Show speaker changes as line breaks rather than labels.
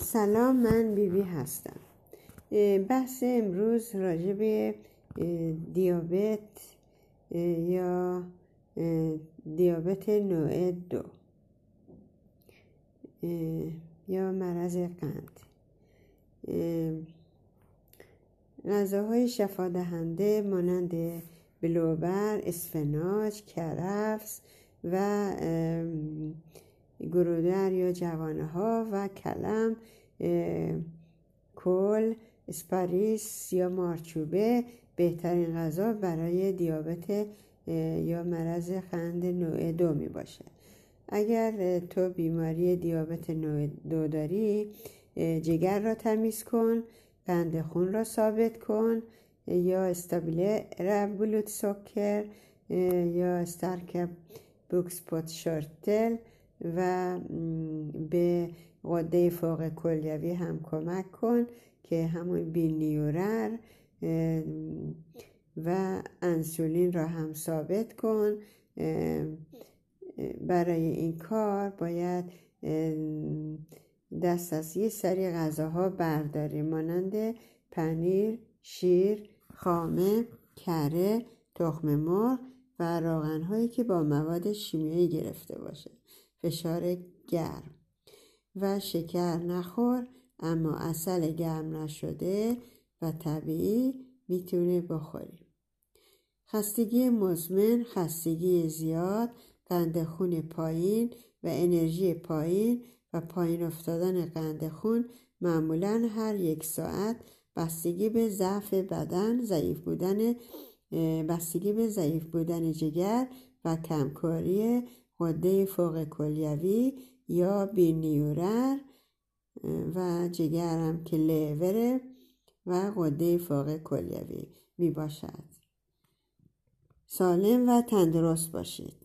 سلام من بیبی هستم. بحث امروز راجع به دیابت یا دیابت نوع دو. یا مرض قند. غذاهای شفادهنده مانند بلوبر، اسفناج، کرفس و گرودر یا جوانه ها و کلم کل اسپاریس یا مارچوبه بهترین غذا برای دیابت یا مرض قند نوع دو می باشه. اگر تو بیماری دیابت نوع دو داری جگر را تمیز کن قند خون را ثابت کن یا استابیلر بلود سکر یا استرک بوکسپوت شورتل و به قده فوق کلیوی هم کمک کن که همون بینیورر و انسولین را هم ثابت کن. برای این کار باید دست از یه سری غذاها برداریم. مانند پنیر، شیر، خامه، کره، تخم مرغ و روغنهایی که با مواد شیمیایی گرفته باشه. فشار گرم. و شکر نخور اما اصل گرم نشده و طبیعی می‌تونه بخوریم. خستگی مزمن خستگی زیاد قند خون پایین و انرژی پایین و پایین افتادن قند خون معمولا هر یک ساعت بستگی به ضعف بدن ضعیف بودن بستگی به ضعیف بودن جگر و کمکاری قده فوق کلیوی یا بینیورر و جگرم که لیوره و قده فوق کلیوی می باشد سالم و تندرست باشید.